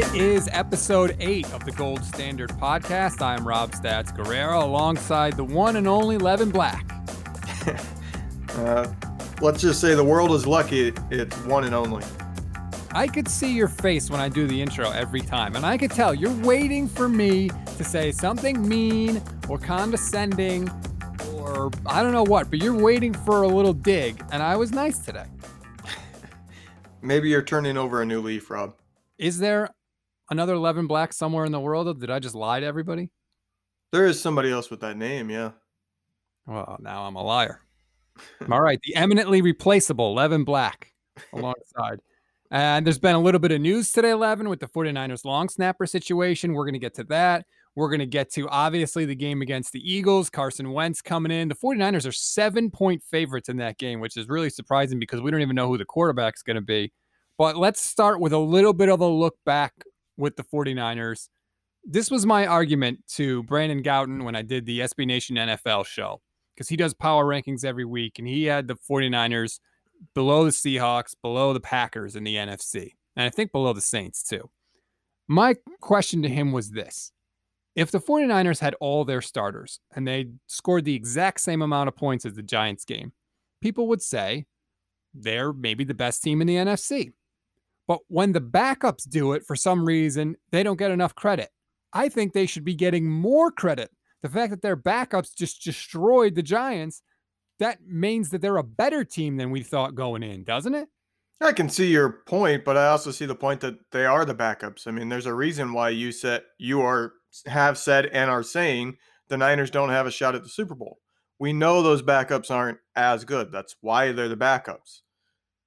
It is episode eight of the Gold Standard podcast. I'm Rob Stats Guerrera alongside the one and only Levin Black. uh, let's just say the world is lucky it's one and only. I could see your face when I do the intro every time, and I could tell you're waiting for me to say something mean or condescending or I don't know what, but you're waiting for a little dig, and I was nice today. Maybe you're turning over a new leaf, Rob. Is there another Levin Black somewhere in the world? Did I just lie to everybody? There is somebody else with that name, yeah. Well, now I'm a liar. All right, the eminently replaceable Levin Black alongside. And there's been a little bit of news today, Levin, with the 49ers long snapper situation. We're going to get to that. We're going to get to obviously the game against the Eagles. Carson Wentz coming in. The 49ers are seven point favorites in that game, which is really surprising because we don't even know who the quarterback's going to be. But let's start with a little bit of a look back with the 49ers. This was my argument to Brandon Gowton when I did the SB Nation NFL show because he does power rankings every week and he had the 49ers below the Seahawks, below the Packers in the NFC, and I think below the Saints too. My question to him was this if the 49ers had all their starters and they scored the exact same amount of points as the Giants game, people would say they're maybe the best team in the NFC. But when the backups do it for some reason, they don't get enough credit. I think they should be getting more credit. The fact that their backups just destroyed the Giants that means that they're a better team than we thought going in, doesn't it? I can see your point, but I also see the point that they are the backups. I mean, there's a reason why you said you are have said and are saying the Niners don't have a shot at the Super Bowl. We know those backups aren't as good. That's why they're the backups.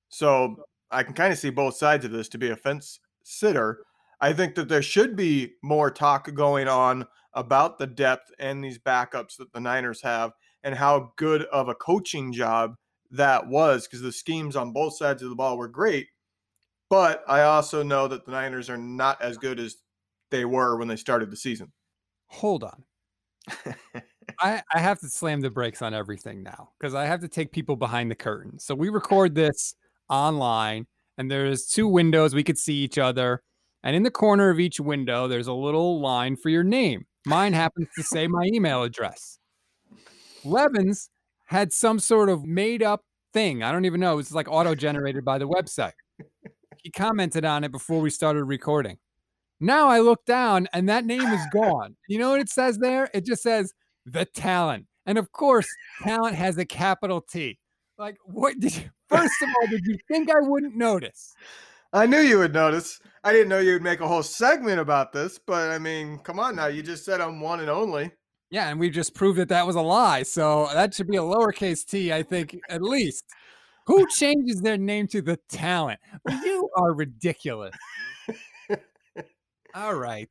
So I can kind of see both sides of this to be a fence sitter. I think that there should be more talk going on about the depth and these backups that the Niners have and how good of a coaching job that was because the schemes on both sides of the ball were great. But I also know that the Niners are not as good as they were when they started the season. Hold on. I, I have to slam the brakes on everything now because I have to take people behind the curtain. So we record this online, and there's two windows. We could see each other. And in the corner of each window, there's a little line for your name. Mine happens to say my email address. Levin's had some sort of made up thing. I don't even know. It was like auto generated by the website. He commented on it before we started recording. Now I look down and that name is gone. You know what it says there? It just says the talent. And of course, talent has a capital T. Like, what did you, first of all, did you think I wouldn't notice? I knew you would notice. I didn't know you'd make a whole segment about this, but I mean, come on now. You just said I'm one and only. Yeah, and we just proved that that was a lie. So that should be a lowercase t, I think, at least. Who changes their name to the talent? You are ridiculous. All right.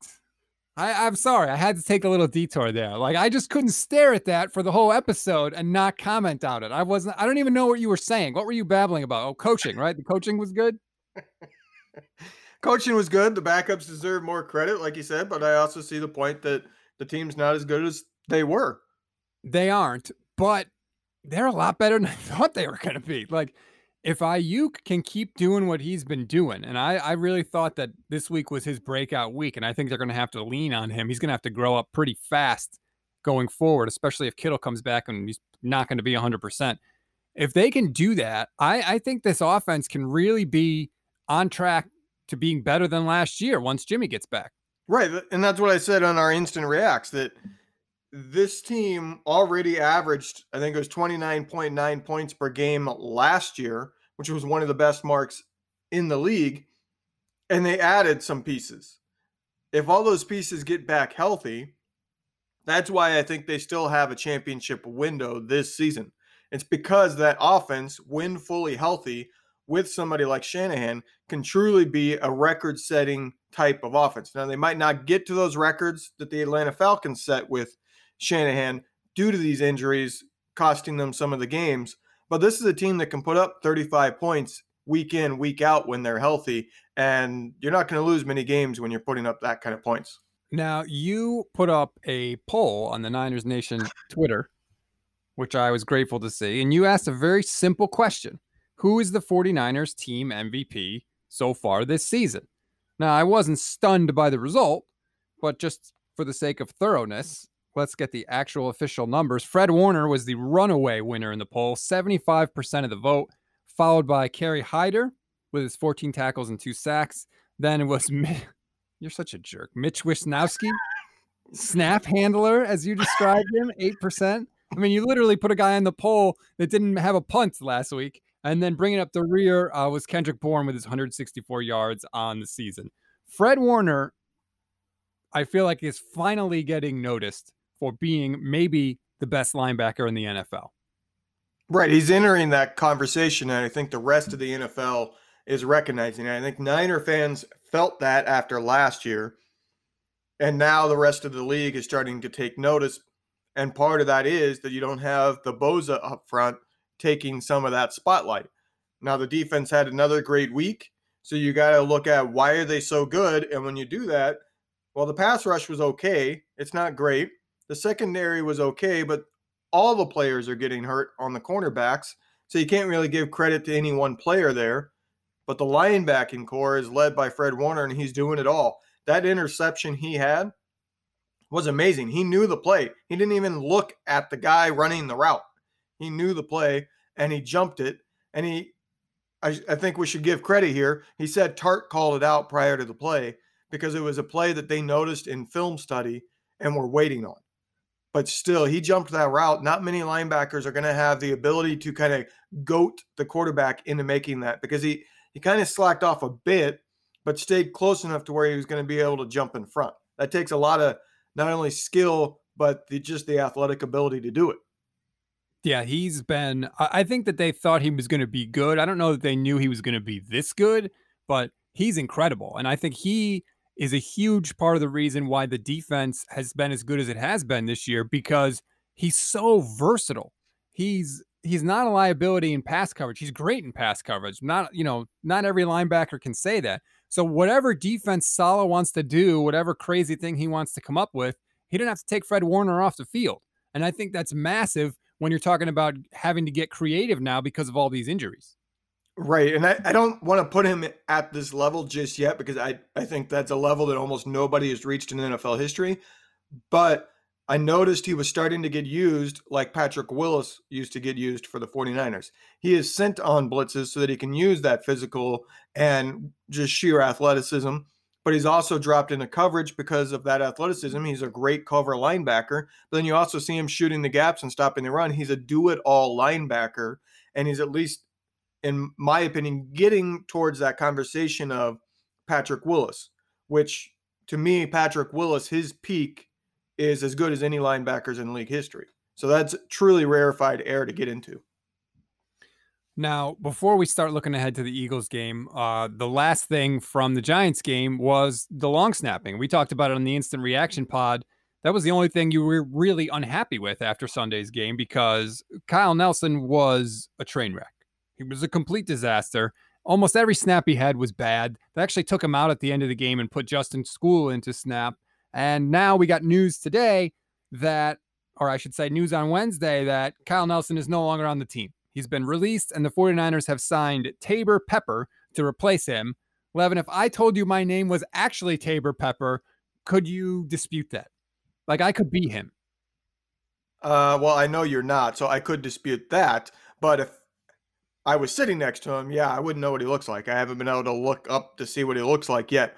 I, I'm sorry. I had to take a little detour there. Like I just couldn't stare at that for the whole episode and not comment on it. I wasn't I don't even know what you were saying. What were you babbling about? Oh, coaching, right? The coaching was good. coaching was good. The backups deserve more credit, like you said, but I also see the point that the team's not as good as they were. They aren't, but they're a lot better than I thought they were going to be. Like, if Aiyuk can keep doing what he's been doing, and I, I really thought that this week was his breakout week, and I think they're going to have to lean on him. He's going to have to grow up pretty fast going forward, especially if Kittle comes back and he's not going to be 100%. If they can do that, I, I think this offense can really be on track to being better than last year once Jimmy gets back. Right. And that's what I said on our instant reacts that – this team already averaged, I think it was 29.9 points per game last year, which was one of the best marks in the league. And they added some pieces. If all those pieces get back healthy, that's why I think they still have a championship window this season. It's because that offense, when fully healthy, with somebody like Shanahan, can truly be a record setting type of offense. Now, they might not get to those records that the Atlanta Falcons set with Shanahan due to these injuries costing them some of the games. But this is a team that can put up 35 points week in, week out when they're healthy. And you're not going to lose many games when you're putting up that kind of points. Now, you put up a poll on the Niners Nation Twitter, which I was grateful to see. And you asked a very simple question Who is the 49ers team MVP so far this season? Now, I wasn't stunned by the result, but just for the sake of thoroughness, let's get the actual official numbers. Fred Warner was the runaway winner in the poll, 75% of the vote, followed by Kerry Hyder with his 14 tackles and two sacks. Then it was, you're such a jerk, Mitch Wishnowsky, snap handler, as you described him, 8%. I mean, you literally put a guy on the poll that didn't have a punt last week. And then bringing up the rear uh, was Kendrick Bourne with his 164 yards on the season. Fred Warner, I feel like, is finally getting noticed for being maybe the best linebacker in the NFL. Right. He's entering that conversation. And I think the rest of the NFL is recognizing it. I think Niner fans felt that after last year. And now the rest of the league is starting to take notice. And part of that is that you don't have the Bosa up front taking some of that spotlight. Now the defense had another great week, so you got to look at why are they so good and when you do that, well the pass rush was okay. It's not great. The secondary was okay, but all the players are getting hurt on the cornerbacks, so you can't really give credit to any one player there. But the linebacking corps is led by Fred Warner and he's doing it all. That interception he had was amazing. He knew the play. He didn't even look at the guy running the route. He knew the play and he jumped it. And he, I, I think we should give credit here. He said Tartt called it out prior to the play because it was a play that they noticed in film study and were waiting on. But still, he jumped that route. Not many linebackers are going to have the ability to kind of goat the quarterback into making that because he he kind of slacked off a bit, but stayed close enough to where he was going to be able to jump in front. That takes a lot of not only skill but the, just the athletic ability to do it. Yeah, he's been. I think that they thought he was going to be good. I don't know that they knew he was going to be this good, but he's incredible. And I think he is a huge part of the reason why the defense has been as good as it has been this year because he's so versatile. He's he's not a liability in pass coverage. He's great in pass coverage. Not, you know, not every linebacker can say that. So whatever defense Saleh wants to do, whatever crazy thing he wants to come up with, he didn't have to take Fred Warner off the field. And I think that's massive when you're talking about having to get creative now because of all these injuries. Right. And I, I don't want to put him at this level just yet because I, I think that's a level that almost nobody has reached in NFL history. But I noticed he was starting to get used like Patrick Willis used to get used for the 49ers. He is sent on blitzes so that he can use that physical and just sheer athleticism but he's also dropped into coverage because of that athleticism. He's a great cover linebacker. But then you also see him shooting the gaps and stopping the run. He's a do it all linebacker. And he's at least, in my opinion, getting towards that conversation of Patrick Willis, which to me, Patrick Willis, his peak is as good as any linebackers in league history. So that's truly rarefied air to get into. Now, before we start looking ahead to the Eagles game, uh, the last thing from the Giants game was the long snapping. We talked about it on the instant reaction pod. That was the only thing you were really unhappy with after Sunday's game because Kyle Nelson was a train wreck. He was a complete disaster. Almost every snap he had was bad. They actually took him out at the end of the game and put Justin Skule into snap. And now we got news today that, or I should say, news on Wednesday that Kyle Nelson is no longer on the team. He's been released, and the 49ers have signed Tabor Pepper to replace him. Levin, if I told you my name was actually Tabor Pepper, could you dispute that? Like I could be him. Uh, well, I know you're not, so I could dispute that. But if I was sitting next to him, yeah, I wouldn't know what he looks like. I haven't been able to look up to see what he looks like yet.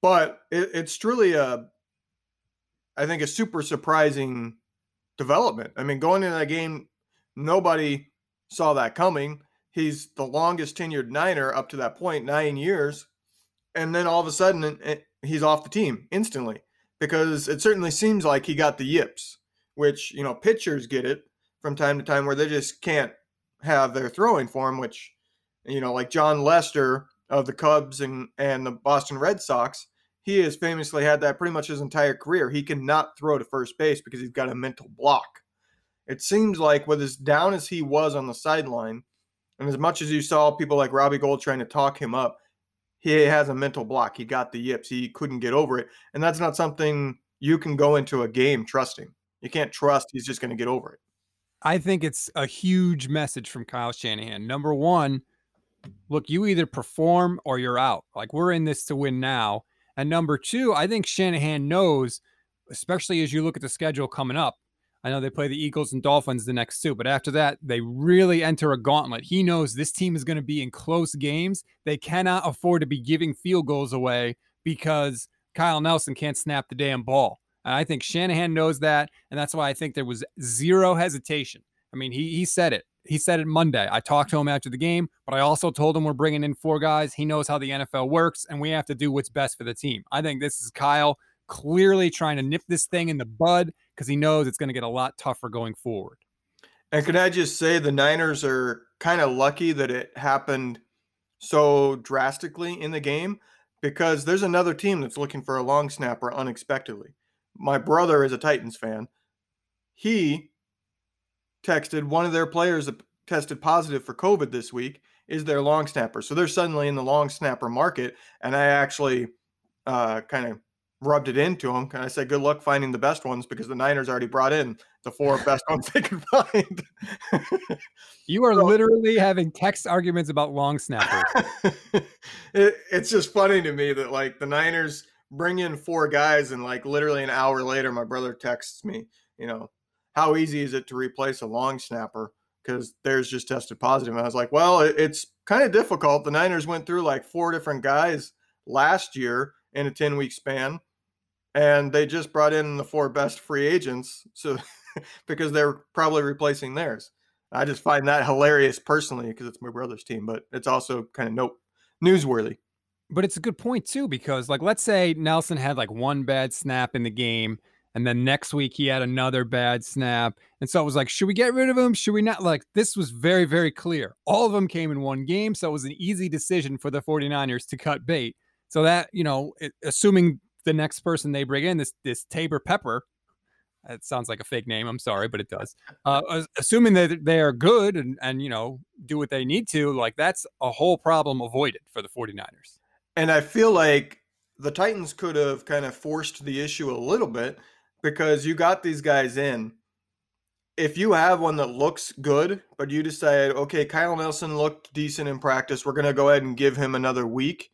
But it, it's truly a, I think, a super surprising development. I mean, going into that game, nobody saw that coming. He's the longest tenured Niner up to that point, nine years. And then all of a sudden, he's off the team instantly because it certainly seems like he got the yips, which, you know, pitchers get it from time to time where they just can't have their throwing form, which, you know, like Jon Lester of the Cubs and, and the Boston Red Sox, he has famously had that pretty much his entire career. He cannot throw to first base because he's got a mental block it seems like with as down as he was on the sideline, and as much as you saw people like Robbie Gould trying to talk him up, he has a mental block. He got the yips. He couldn't get over it. And that's not something you can go into a game trusting. You can't trust he's just going to get over it. I think it's a huge message from Kyle Shanahan. Number one, look, you either perform or you're out. Like we're in this to win now. And number two, I think Shanahan knows, especially as you look at the schedule coming up. I know they play the Eagles and Dolphins the next two, but after that, they really enter a gauntlet. He knows this team is going to be in close games. They cannot afford to be giving field goals away because Kyle Nelson can't snap the damn ball. I think Shanahan knows that. And that's why I think there was zero hesitation. I mean, he, he said it. He said it Monday. I talked to him after the game, but I also told him we're bringing in four guys. He knows how the NFL works, and we have to do what's best for the team. I think this is Kyle clearly trying to nip this thing in the bud because he knows it's going to get a lot tougher going forward. And can I just say the Niners are kind of lucky that it happened so drastically in the game because there's another team that's looking for a long snapper unexpectedly. My brother is a Titans fan. He texted one of their players that tested positive for COVID this week is their long snapper. So they're suddenly in the long snapper market. And I actually uh, kind of rubbed it into them. And I said, good luck finding the best ones because the Niners already brought in the four best ones they could find. you are so, literally having text arguments about long snappers. it, it's just funny to me that like the Niners bring in four guys and like literally an hour later, my brother texts me, you know, how easy is it to replace a long snapper? Because theirs just tested positive. And I was like, well, it, it's kind of difficult. The Niners went through like four different guys last year in a 10 week span. And they just brought in the four best free agents. So because they're probably replacing theirs. I just find that hilarious personally because it's my brother's team, but it's also kind of nope newsworthy. But it's a good point too, because like let's say Nelson had like one bad snap in the game and then next week he had another bad snap. And so it was like, should we get rid of him? Should we not? Like, this was very, very clear. All of them came in one game. So it was an easy decision for the 49ers to cut bait. So that, you know, it, assuming the next person they bring in, this, this Tabor Pepper, it sounds like a fake name. I'm sorry, but it does. Uh, assuming that they are good and, and, you know, do what they need to, like that's a whole problem avoided for the 49ers. And I feel like the Titans could have kind of forced the issue a little bit because you got these guys in. If you have one that looks good, but you decide, okay, Kyle Nelson looked decent in practice, we're going to go ahead and give him another week,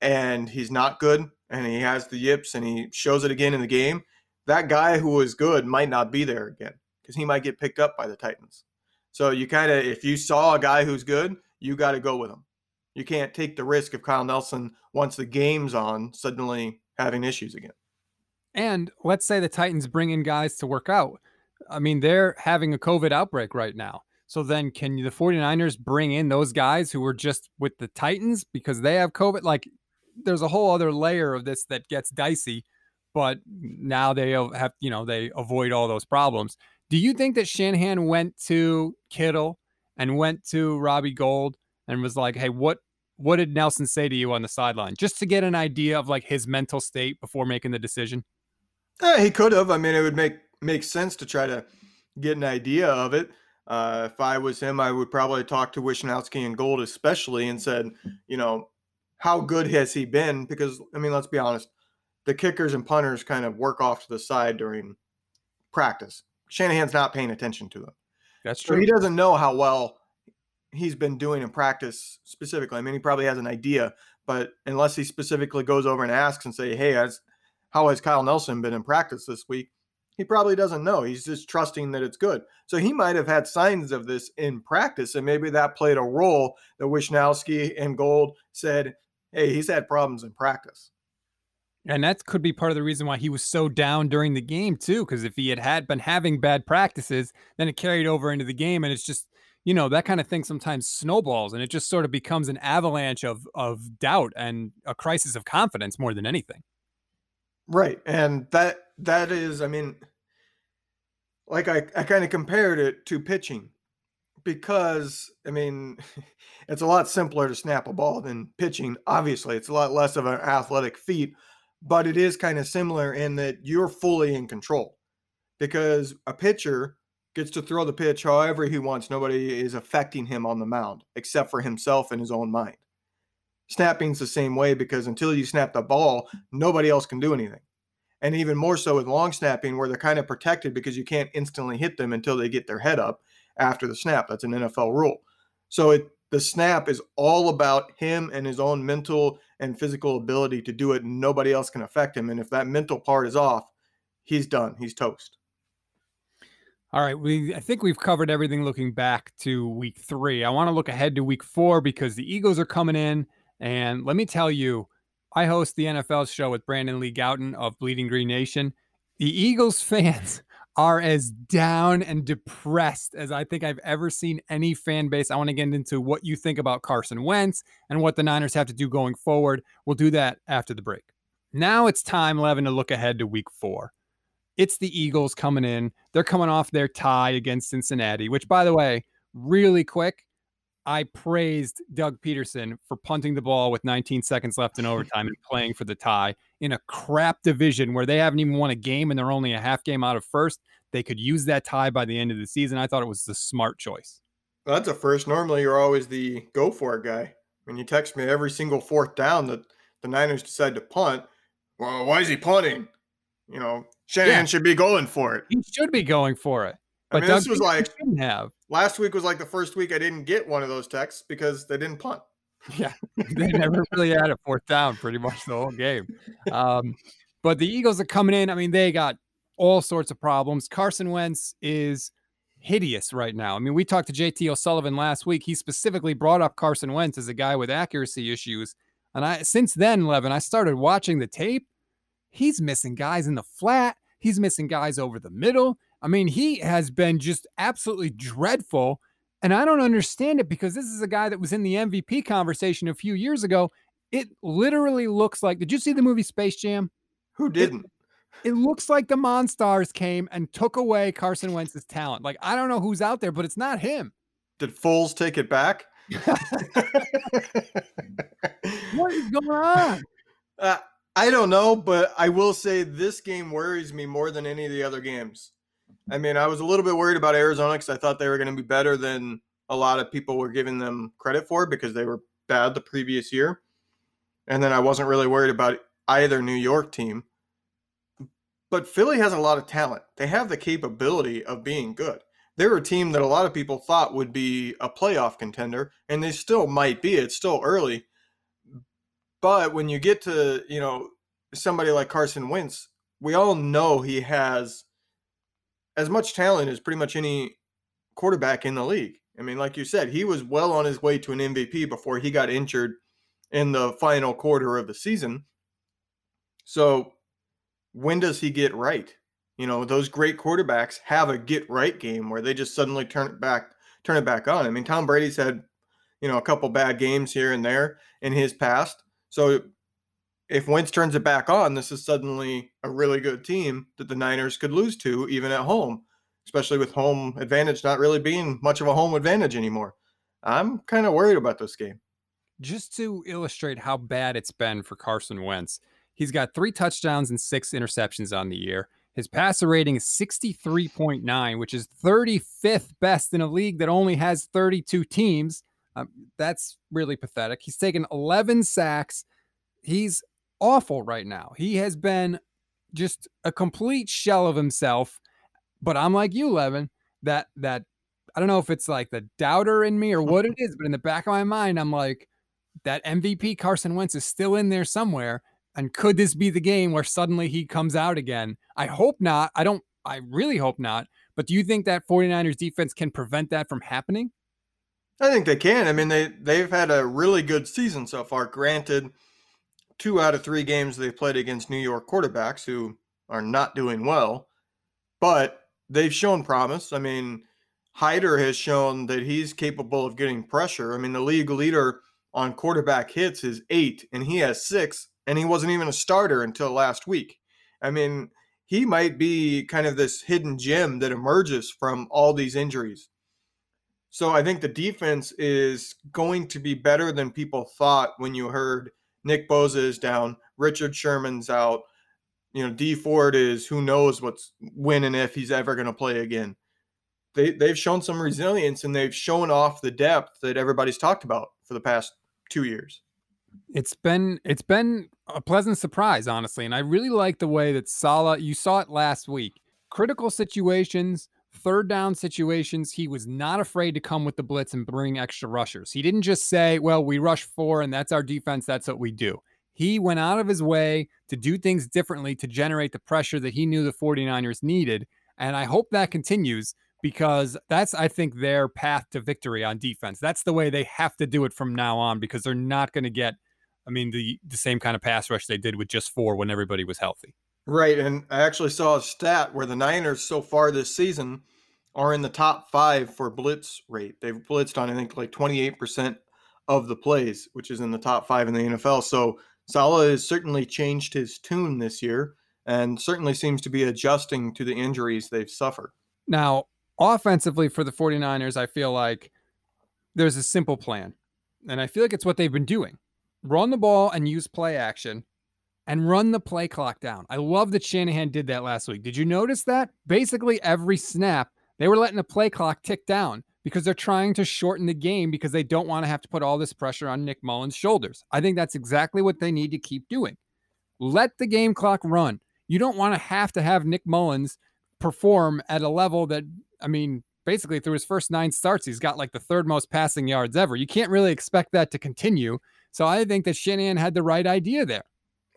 and he's not good, and he has the yips, and he shows it again in the game, that guy who was good might not be there again because he might get picked up by the Titans. So you kind of, if you saw a guy who's good, you got to go with him. You can't take the risk of Kyle Nelson once the game's on suddenly having issues again. And let's say the Titans bring in guys to work out. I mean, they're having a COVID outbreak right now. So then can the 49ers bring in those guys who were just with the Titans because they have COVID? Like there's a whole other layer of this that gets dicey, but now they have, you know, they avoid all those problems. Do you think that Shanahan went to Kittle and went to Robbie Gould and was like, "Hey, what what did Nelson say to you on the sideline?" Just to get an idea of like his mental state before making the decision. Eh, he could have. I mean, it would make make sense to try to get an idea of it. Uh, if I was him, I would probably talk to Wishnowsky and Gould especially and said, you know, how good has he been? Because I mean, let's be honest, the kickers and punters kind of work off to the side during practice. Shanahan's not paying attention to them. That's true. So he doesn't know how well he's been doing in practice specifically. I mean, he probably has an idea, but unless he specifically goes over and asks and say, "Hey, how has Kyle Nelson been in practice this week? He probably doesn't know. He's just trusting that it's good. So he might have had signs of this in practice, and maybe that played a role that Wishnowsky and Gould said, hey, he's had problems in practice. And that could be part of the reason why he was so down during the game too. Because if he had had been having bad practices, then it carried over into the game, and it's just you know that kind of thing sometimes snowballs, and it just sort of becomes an avalanche of of doubt and a crisis of confidence more than anything. Right. And that that is, I mean, like I, I kind of compared it to pitching because I mean it's a lot simpler to snap a ball than pitching. Obviously, it's a lot less of an athletic feat, but it is kind of similar in that you're fully in control because a pitcher gets to throw the pitch however he wants. Nobody is affecting him on the mound except for himself and his own mind. Snapping's the same way because until you snap the ball, nobody else can do anything. And even more so with long snapping, where they're kind of protected because you can't instantly hit them until they get their head up after the snap. That's an NFL rule. So it the snap is all about him and his own mental and physical ability to do it. Nobody else can affect him. And if that mental part is off, he's done. He's toast. All right, we I think we've covered everything looking back to week 3. I want to look ahead to week 4 because the Eagles are coming in and let me tell you, I host the NFL show with Brandon Lee Gowton of Bleeding Green Nation. The Eagles fans are as down and depressed as I think I've ever seen any fan base. I want to get into what you think about Carson Wentz and what the Niners have to do going forward. We'll do that after the break. Now it's time, Levin, to look ahead to week four. It's the Eagles coming in. They're coming off their tie against Cincinnati, which, by the way, really quick, I praised Doug Pederson for punting the ball with 19 seconds left in overtime and playing for the tie in a crap division where they haven't even won a game and they're only a half game out of first. They could use that tie by the end of the season. I thought it was the smart choice. That's a first. Normally, you're always the go for it guy. When you text me every single fourth down that the Niners decide to punt, well, why is he punting? You know, Shanahan yeah. should be going for it. He should be going for it. But I mean, Doug this was like have. last week was like the first week I didn't get one of those texts because they didn't punt. Yeah, they never really had a fourth down pretty much the whole game. Um, but the Eagles are coming in. I mean, they got all sorts of problems. Carson Wentz is hideous right now. I mean, we talked to JT O'Sullivan last week. He specifically brought up Carson Wentz as a guy with accuracy issues. And I since then, Levin, I started watching the tape. He's missing guys in the flat. He's missing guys over the middle. I mean, he has been just absolutely dreadful. And I don't understand it because this is a guy that was in the MVP conversation a few years ago. It literally looks like, did you see the movie Space Jam? Who didn't? It, it looks like the Monstars came and took away Carson Wentz's talent. Like, I don't know who's out there, but it's not him. Did Foles take it back? what is going on? Uh, I don't know, but I will say this game worries me more than any of the other games. I mean, I was a little bit worried about Arizona because I thought they were going to be better than a lot of people were giving them credit for because they were bad the previous year. And then I wasn't really worried about either New York team. But Philly has a lot of talent. They have the capability of being good. They're a team that a lot of people thought would be a playoff contender, and they still might be. It's still early. But when you get to, you know, somebody like Carson Wentz, we all know he has as much talent as pretty much any quarterback in the league. I mean, like you said, he was well on his way to an MVP before he got injured in the final quarter of the season. So, when does he get right? You know, those great quarterbacks have a get right game where they just suddenly turn it back, turn it back on. I mean, Tom Brady's had, you know, a couple bad games here and there in his past. So if Wentz turns it back on, this is suddenly a really good team that the Niners could lose to even at home, especially with home advantage not really being much of a home advantage anymore. I'm kind of worried about this game. Just to illustrate how bad it's been for Carson Wentz, he's got three touchdowns and six interceptions on the year. His passer rating is 63.9, which is 35th best in a league that only has 32 teams. Um, that's really pathetic. He's taken 11 sacks. He's awful right now. He has been just a complete shell of himself. But I'm like you, Levin, that that I don't know if it's like the doubter in me or what it is, but in the back of my mind, I'm like, that MVP Carson Wentz is still in there somewhere. And could this be the game where suddenly he comes out again? I hope not. I don't, I really hope not. But do you think that 49ers defense can prevent that from happening? I think they can. I mean, they, they've had a really good season so far. Granted, two out of three games they've played against New York quarterbacks who are not doing well, but they've shown promise. I mean, Hyder has shown that he's capable of getting pressure. I mean, the league leader on quarterback hits is eight, and he has six, and he wasn't even a starter until last week. I mean, he might be kind of this hidden gem that emerges from all these injuries. So I think the defense is going to be better than people thought when you heard Nick Bosa is down, Richard Sherman's out. You know, Dee Ford is who knows what's when and if he's ever going to play again. They they've shown some resilience and they've shown off the depth that everybody's talked about for the past two years. It's been it's been a pleasant surprise, honestly, and I really like the way that Saleh. You saw it last week. Critical situations, third down situations, he was not afraid to come with the blitz and bring extra rushers. He didn't just say, well, we rush four and that's our defense. That's what we do. He went out of his way to do things differently to generate the pressure that he knew the 49ers needed. And I hope that continues because that's, I think, their path to victory on defense. That's the way they have to do it from now on because they're not going to get, I mean, the, the same kind of pass rush they did with just four when everybody was healthy. Right. And I actually saw a stat where the Niners so far this season are in the top five for blitz rate. They've blitzed on, I think, like 28% of the plays, which is in the top five in the NFL. So Saleh has certainly changed his tune this year and certainly seems to be adjusting to the injuries they've suffered. Now, offensively for the 49ers, I feel like there's a simple plan. And I feel like it's what they've been doing run the ball and use play action and run the play clock down. I love that Shanahan did that last week. Did you notice that? Basically, every snap, they were letting the play clock tick down because they're trying to shorten the game because they don't want to have to put all this pressure on Nick Mullens' shoulders. I think that's exactly what they need to keep doing. Let the game clock run. You don't want to have to have Nick Mullens perform at a level that, I mean, basically through his first nine starts, he's got like the third most passing yards ever. You can't really expect that to continue. So I think that Shanahan had the right idea there.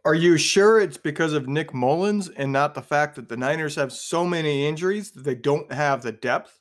Are you sure it's because of Nick Mullens and not the fact that the Niners have so many injuries that they don't have the depth?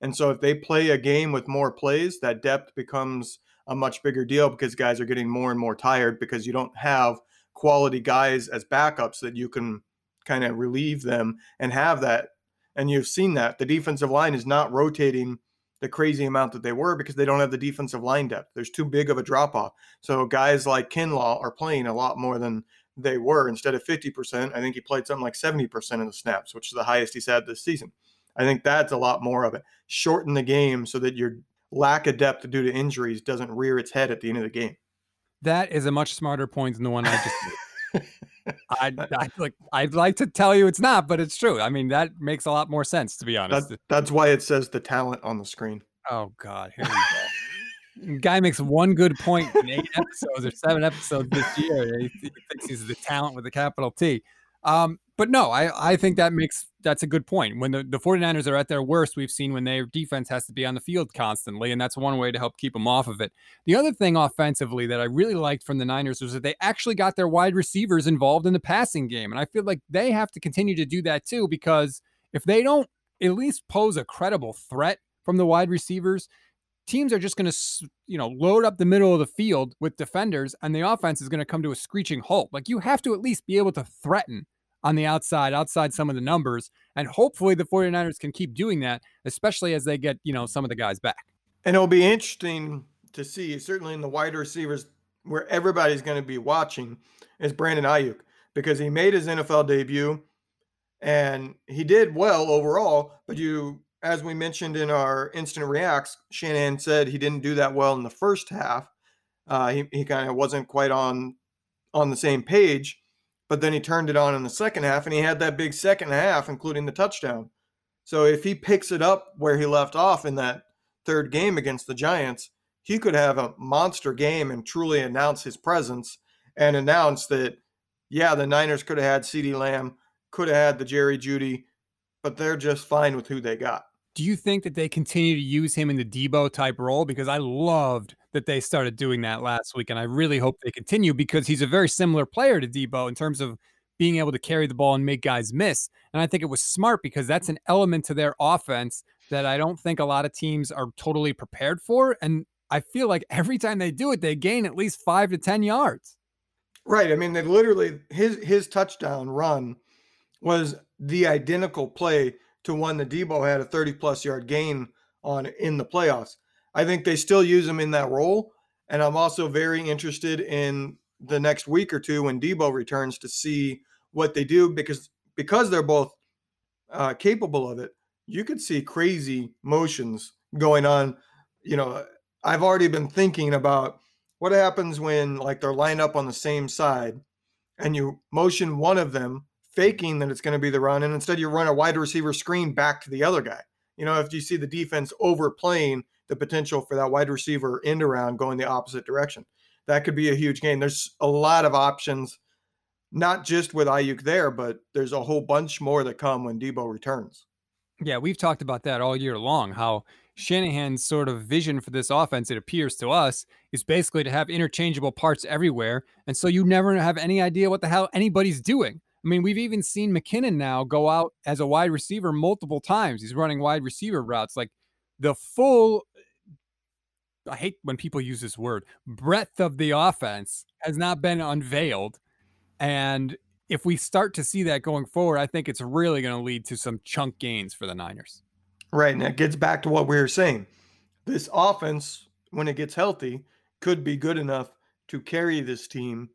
And so if they play a game with more plays, that depth becomes a much bigger deal because guys are getting more and more tired because you don't have quality guys as backups that you can kind of relieve them and have that. And you've seen that the defensive line is not rotating the crazy amount that they were because they don't have the defensive line depth. There's too big of a drop off. So guys like Kinlaw are playing a lot more than they were. Instead of 50%, I think he played something like 70% of the snaps, which is the highest he's had this season. I think that's a lot more of it. Shorten the game so that your lack of depth due to injuries doesn't rear its head at the end of the game. That is a much smarter point than the one I just I, I like I'd like to tell you it's not, but it's true. I mean, that makes a lot more sense to be honest. That, that's why it says the talent on the screen. Oh God, here we go. Guy makes one good point in eight episodes or seven episodes this year. He, he thinks he's the talent with a capital T. Um, but no, I, I think that makes that's a good point. When the, the 49ers are at their worst, we've seen when their defense has to be on the field constantly, and that's one way to help keep them off of it. The other thing offensively that I really liked from the Niners was that they actually got their wide receivers involved in the passing game. And I feel like they have to continue to do that too, because if they don't at least pose a credible threat from the wide receivers, teams are just going to, you know, load up the middle of the field with defenders, and the offense is going to come to a screeching halt. Like you have to at least be able to threaten on the outside, outside some of the numbers. And hopefully the 49ers can keep doing that, especially as they get, you know, some of the guys back. And it'll be interesting to see, certainly in the wide receivers, where everybody's going to be watching is Brandon Aiyuk because he made his NFL debut and he did well overall. But you, as we mentioned in our instant reacts, Shanahan said he didn't do that well in the first half. Uh, he he kind of wasn't quite on on the same page but then he turned it on in the second half and he had that big second half, including the touchdown. So if he picks it up where he left off in that third game against the Giants, he could have a monster game and truly announce his presence and announce that, yeah, the Niners could have had CeeDee Lamb, could have had the Jerry Jeudy, but they're just fine with who they got. Do you think that they continue to use him in the Deebo type role? Because I loved that they started doing that last week, and I really hope they continue because he's a very similar player to Deebo in terms of being able to carry the ball and make guys miss. And I think it was smart because that's an element to their offense that I don't think a lot of teams are totally prepared for. And I feel like every time they do it, they gain at least five to 10 yards. Right. I mean, they literally, his, his touchdown run was the identical play to one that Deebo had a 30 plus yard gain on in the playoffs. I think they still use him in that role. And I'm also very interested in the next week or two when Deebo returns to see what they do because because they're both uh, capable of it. You could see crazy motions going on. You know, I've already been thinking about what happens when like they're lined up on the same side and you motion one of them faking that it's going to be the run and instead you run a wide receiver screen back to the other guy. You know, if you see the defense overplaying the potential for that wide receiver end around going the opposite direction. That could be a huge gain. There's a lot of options, not just with Aiyuk there, but there's a whole bunch more that come when Deebo returns. Yeah, we've talked about that all year long. How Shanahan's sort of vision for this offense, it appears to us, is basically to have interchangeable parts everywhere. And so you never have any idea what the hell anybody's doing. I mean, we've even seen McKinnon now go out as a wide receiver multiple times. He's running wide receiver routes. Like the full, I hate when people use this word, breadth of the offense has not been unveiled. And if we start to see that going forward, I think it's really going to lead to some chunk gains for the Niners. Right. And that gets back to what we were saying. This offense, when it gets healthy, could be good enough to carry this team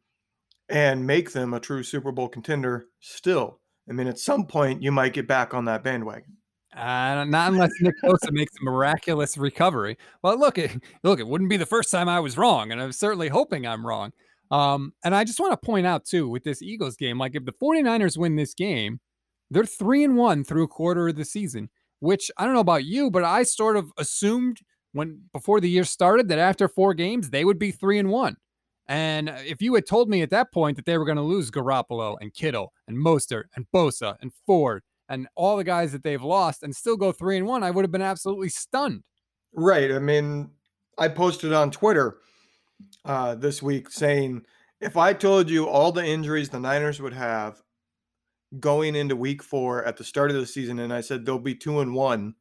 and make them a true Super Bowl contender still. I mean, at some point, you might get back on that bandwagon. Uh, not unless Nick Bosa makes a miraculous recovery. Well, look, it, look, it wouldn't be the first time I was wrong, and I'm certainly hoping I'm wrong. Um, and I just want to point out too with this Eagles game, like if the 49ers win this game, they're three and one through a quarter of the season, which I don't know about you, but I sort of assumed when before the year started that after four games they would be three and one. And if you had told me at that point that they were going to lose Garoppolo and Kittle and Mostert and Bosa and Ford and all the guys that they've lost and still go three and one, I would have been absolutely stunned. Right. I mean, I posted on Twitter uh, this week saying if I told you all the injuries the Niners would have going into week four at the start of the season, and I said they'll be two and one,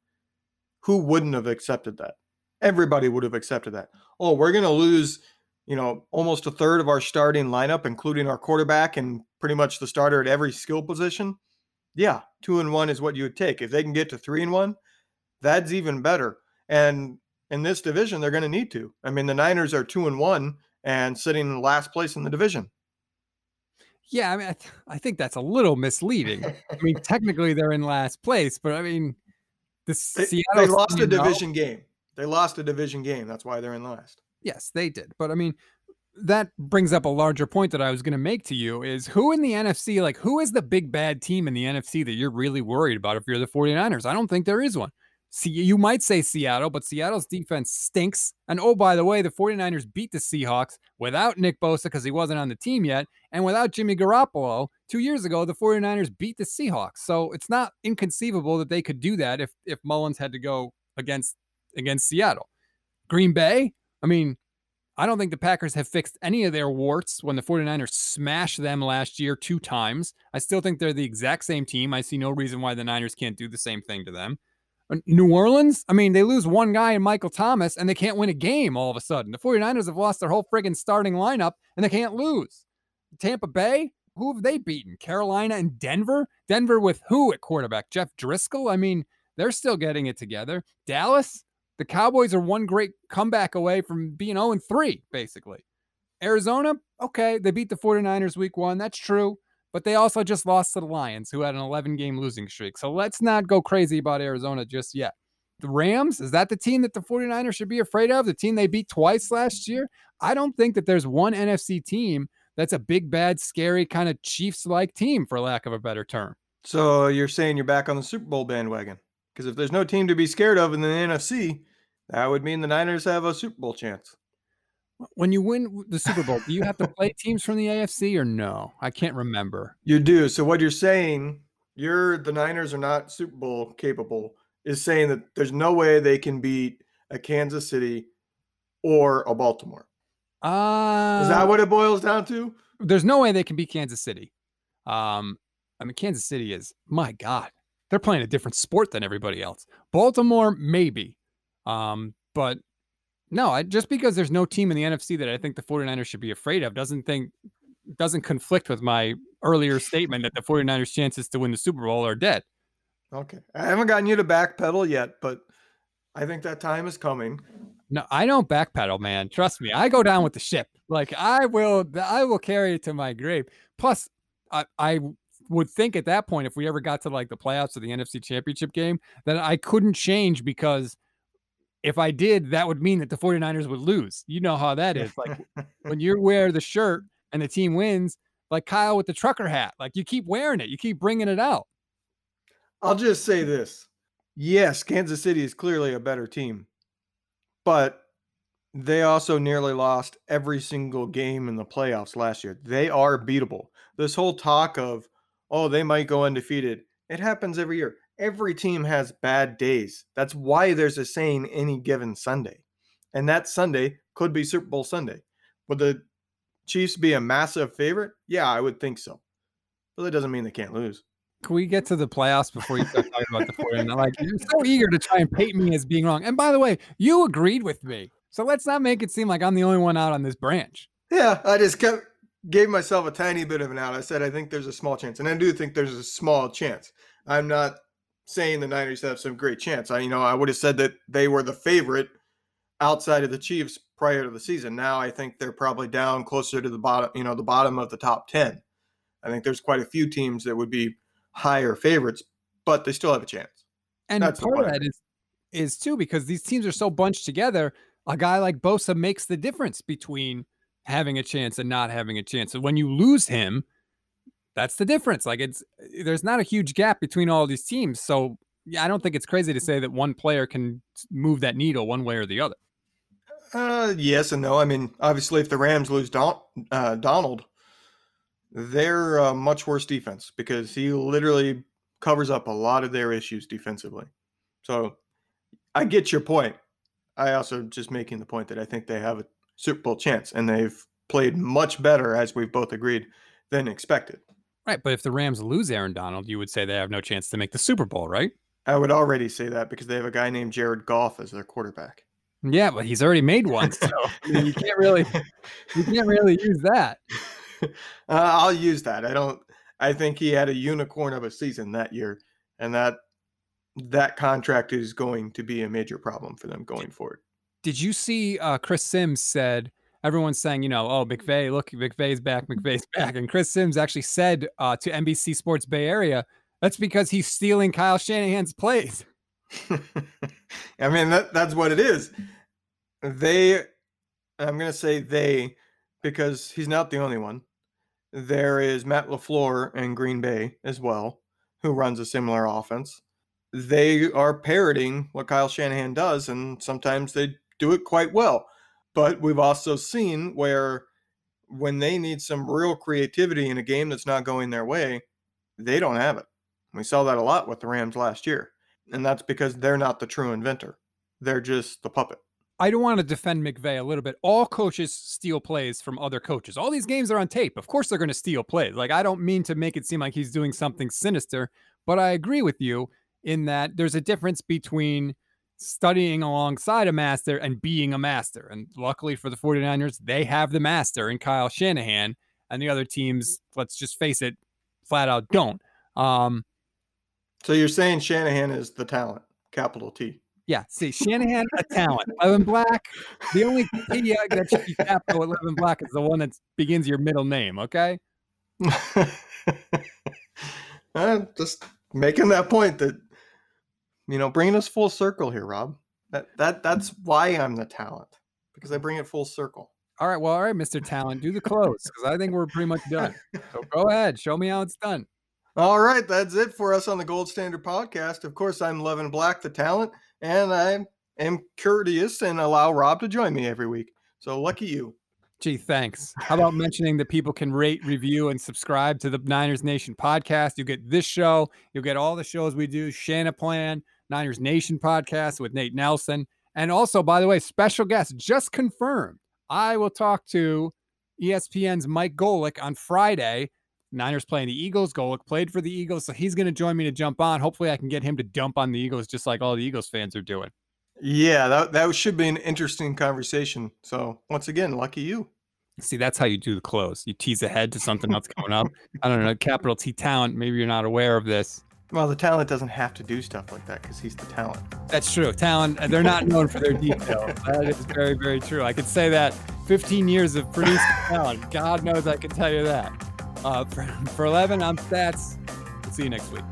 who wouldn't have accepted that? Everybody would have accepted that. Oh, we're going to lose, you know, almost a third of our starting lineup, including our quarterback and pretty much the starter at every skill position. Yeah, two and one is what you would take. If they can get to three and one, that's even better. And in this division, they're going to need to. I mean, the Niners are two and one and sitting in last place in the division. Yeah, I mean, I, th- I think that's a little misleading. I mean, technically they're in last place, but I mean, this they, Seattle they lost a division game. They lost a division game. That's why they're in last. Yes, they did. But I mean, that brings up a larger point that I was going to make to you is who in the NFC, like who is the big bad team in the NFC that you're really worried about if you're the 49ers? I don't think there is one. See, you might say Seattle, but Seattle's defense stinks. And oh, by the way, the 49ers beat the Seahawks without Nick Bosa because he wasn't on the team yet, and without Jimmy Garoppolo. Two years ago, the 49ers beat the Seahawks. So it's not inconceivable that they could do that if if Mullens had to go against against Seattle. Green Bay, I mean, I don't think the Packers have fixed any of their warts when the 49ers smashed them last year two times. I still think they're the exact same team. I see no reason why the Niners can't do the same thing to them. Uh, New Orleans, I mean, they lose one guy in Michael Thomas and they can't win a game all of a sudden. The 49ers have lost their whole friggin' starting lineup and they can't lose. Tampa Bay, who have they beaten? Carolina and Denver? Denver with who at quarterback? Jeff Driskel? I mean, they're still getting it together. Dallas, the Cowboys are one great comeback away from being 0 3, basically. Arizona, okay, they beat the 49ers week one. That's true but they also just lost to the Lions, who had an 11 game losing streak. So let's not go crazy about Arizona just yet. The Rams, is that the team that the 49ers should be afraid of? The team they beat twice last year? I don't think that there's one NFC team that's a big, bad, scary kind of Chiefs like team, for lack of a better term. So you're saying you're back on the Super Bowl bandwagon? Because if there's no team to be scared of in the NFC, that would mean the Niners have a Super Bowl chance. When you win the Super Bowl, do you have to play teams from the AFC or no? I can't remember. You do. So what you're saying, you're the Niners are not Super Bowl capable, is saying that there's no way they can beat a Kansas City or a Baltimore. Uh, is that what it boils down to? There's no way they can beat Kansas City. Um, I mean, Kansas City is my God. They're playing a different sport than everybody else. Baltimore, maybe. Um, but no, I, just because there's no team in the NFC that I think the 49ers should be afraid of doesn't think doesn't conflict with my earlier statement that the 49ers chances to win the Super Bowl are dead. Okay. I haven't gotten you to backpedal yet, but I think that time is coming. No, I don't backpedal, man. Trust me. I go down with the ship. Like I will I will carry it to my grave. Plus, I, I would think at that point, if we ever got to like the playoffs or the NFC championship game, that I couldn't change because if I did, that would mean that the 49ers would lose. You know how that is. Like when you wear the shirt and the team wins, like Kyle with the trucker hat, like you keep wearing it, you keep bringing it out. I'll just say this. Yes, Kansas City is clearly a better team, but they also nearly lost every single game in the playoffs last year. They are beatable. This whole talk of, oh, they might go undefeated, it happens every year. every team has bad days. That's why there's a saying any given Sunday. And that Sunday could be Super Bowl Sunday. Would the Chiefs be a massive favorite? Yeah, I would think so. But that doesn't mean they can't lose. Can we get to the playoffs before you start talking about the 49ers? Like, you're so eager to try and paint me as being wrong. And by the way, you agreed with me. So let's not make it seem like I'm the only one out on this branch. Yeah, I just kept gave myself a tiny bit of an out. I said I think there's a small chance, and I do think there's a small chance. I'm not saying the Niners have some great chance. I you know I would have said that they were the favorite outside of the Chiefs prior to the season. Now I think they're probably down closer to the bottom, you know, the bottom of the top 10. I think there's quite a few teams that would be higher favorites, but they still have a chance. And That's part of that is is too because these teams are so bunched together. A guy like Bosa makes the difference between having a chance and not having a chance. So when you lose him, that's the difference. Like it's there's not a huge gap between all these teams. So yeah, I don't think it's crazy to say that one player can move that needle one way or the other. Uh, yes and no. I mean, obviously, if the Rams lose Don, uh, Donald, they're a much worse defense because he literally covers up a lot of their issues defensively. So I get your point. I also just making the point that I think they have a Super Bowl chance, and they've played much better, as we've both agreed, than expected. Right, but if the Rams lose Aaron Donald, you would say they have no chance to make the Super Bowl, right? I would already say that because they have a guy named Jared Goff as their quarterback. Yeah, but he's already made one, so I mean, you can't really, you can't really use that. Uh, I'll use that. I don't. I think he had a unicorn of a season that year, and that that contract is going to be a major problem for them going forward. Did you see uh, Chris Sims said everyone's saying, you know, oh McVay, look, McVay's back, McVay's back, and Chris Sims actually said uh, to NBC Sports Bay Area that's because he's stealing Kyle Shanahan's plays. I mean, that, that's what it is. They, I'm going to say they, because he's not the only one. There is Matt LaFleur in Green Bay as well, who runs a similar offense. They are parroting what Kyle Shanahan does, and sometimes they do it quite well. But we've also seen where when they need some real creativity in a game that's not going their way, they don't have it. We saw that a lot with the Rams last year. And that's because they're not the true inventor. They're just the puppet. I don't want to defend McVay a little bit. All coaches steal plays from other coaches. All these games are on tape. Of course, they're going to steal plays. Like, I don't mean to make it seem like he's doing something sinister, but I agree with you in that there's a difference between studying alongside a master and being a master. And luckily for the 49ers, they have the master in Kyle Shanahan, and the other teams, let's just face it, flat out don't. Um, so you're saying Shanahan is the talent, capital T. Yeah, see, Shanahan, a talent. Levin Black, the only T that should be capital at Levin Black is the one that begins your middle name, okay? I'm just making that point that you know, bringing us full circle here, Rob. That that mm. that's why I'm the talent because I bring it full circle. All right, well, all right, Mr. Talent, do the close because I think we're pretty much done. So go ahead, show me how it's done. All right, that's it for us on the Gold Standard Podcast. Of course, I'm Levin Black, the talent, and I am courteous and allow Rob to join me every week. So lucky you. Gee, thanks. How about mentioning that people can rate, review, and subscribe to the Niners Nation podcast? You get this show, you'll get all the shows we do, Shana Plan, Niners Nation podcast with Nate Nelson. And also, by the way, special guest just confirmed. I will talk to ESPN's Mike Golic on Friday. Niners playing the Eagles. Golic played for the Eagles, so he's going to join me to jump on. Hopefully, I can get him to dump on the Eagles just like all the Eagles fans are doing. Yeah, that, that should be an interesting conversation. So, once again, lucky you. See, that's how you do the close. You tease ahead to something else coming up. I don't know, capital T talent. Maybe you're not aware of this. Well, the talent doesn't have to do stuff like that because he's the talent. That's true. Talent, they're not known for their detail. That is very, very true. I could say that 15 years of producing talent. God knows I can tell you that. Uh, for, for Levin, I'm Stats. See you next week.